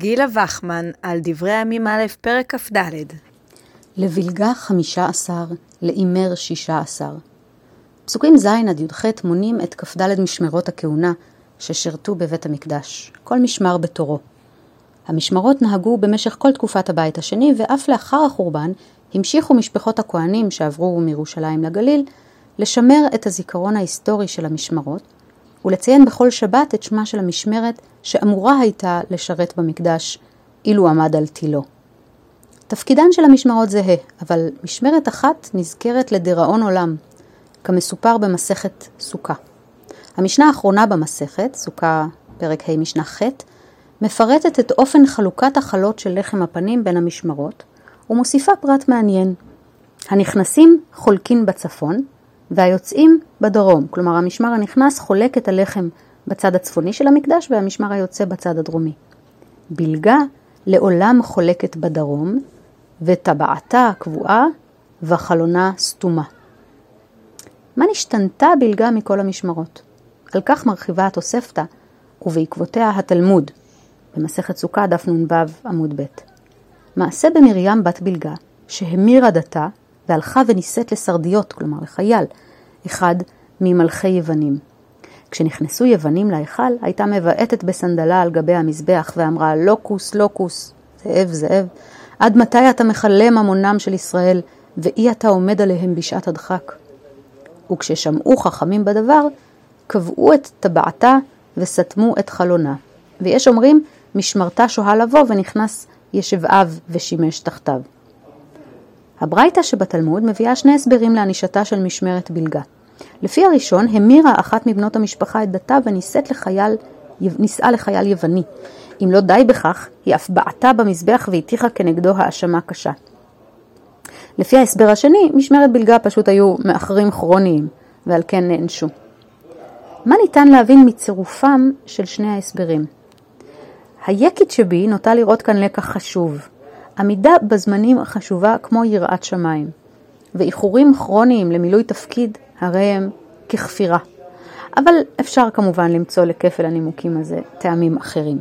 גילה וחמן על דברי הימים א', פרק כ"ד. לבלגה חמישה עשר, לאימר שישה עשר. פסוקים ז' עד י"ח מונים את כ"ד משמרות הכהונה ששירתו בבית המקדש, כל משמר בתורו. המשמרות נהגו במשך כל תקופת הבית השני, ואף לאחר החורבן המשיכו משפחות הכהנים שעברו מירושלים לגליל לשמר את הזיכרון ההיסטורי של המשמרות, ולציין בכל שבת את שמה של המשמרת שאמורה הייתה לשרת במקדש אילו עמד על תילו. תפקידן של המשמרות זהה, אבל משמרת אחת נזכרת לדיראון עולם, כמסופר במסכת סוכה. המשנה האחרונה במסכת, סוכה פרק ה' משנה ח', מפרטת את אופן חלוקת החלות של לחם הפנים בין המשמרות, ומוסיפה פרט מעניין. הנכנסים חולקים בצפון, והיוצאים בדרום, כלומר המשמר הנכנס חולק את הלחם בצד הצפוני של המקדש והמשמר היוצא בצד הדרומי. בלגה לעולם חולקת בדרום, וטבעתה קבועה וחלונה סתומה. מה נשתנתה בלגה מכל המשמרות? על כך מרחיבה התוספתא, ובעקבותיה התלמוד, במסכת סוכה, דף נ"ו עמוד ב'. מעשה במרים בת בלגה, שהמירה דתה והלכה ונישאת לסרדיות, כלומר לחייל, אחד ממלכי יוונים. כשנכנסו יוונים להיכל, הייתה מבעטת בסנדלה על גבי המזבח ואמרה, לוקוס, לוקוס, זאב, זאב, עד מתי אתה מכלה ממונם של ישראל, ואי אתה עומד עליהם בשעת הדחק? וכששמעו חכמים בדבר, קבעו את טבעתה וסתמו את חלונה. ויש אומרים, משמרתה שוהה לבוא ונכנס ישבעיו ושימש תחתיו. הברייתא שבתלמוד מביאה שני הסברים לענישתה של משמרת בלגה. לפי הראשון, המירה אחת מבנות המשפחה את דתה ונישאת לחייל, לחייל יווני. אם לא די בכך, היא אף בעטה במזבח והטיחה כנגדו האשמה קשה. לפי ההסבר השני, משמרת בלגה פשוט היו מאחרים כרוניים, ועל כן נענשו. מה ניתן להבין מצירופם של שני ההסברים? היקית שבי נוטה לראות כאן לקח חשוב. עמידה בזמנים חשובה כמו יראת שמיים, ואיחורים כרוניים למילוי תפקיד הרי הם ככפירה. אבל אפשר כמובן למצוא לכפל הנימוקים הזה טעמים אחרים.